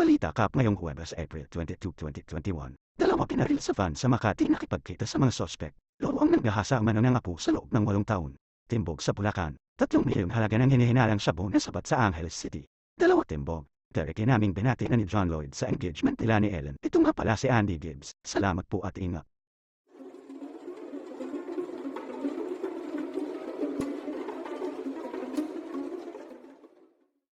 Balita kap ngayong Huwebes, April 22, 2021. Dalawa pinaril sa van sa Makati nakipagkita sa mga sospek. Loro ang nanggahasa ang ng sa loob ng walong taon. Timbog sa Bulacan. Tatlong milyong halaga ng hinihinalang sabon na sabat sa Angeles City. Dalawa timbog. Derek naming binati na ni John Lloyd sa engagement nila ni Ellen. Ito nga pala si Andy Gibbs. Salamat po at ingat.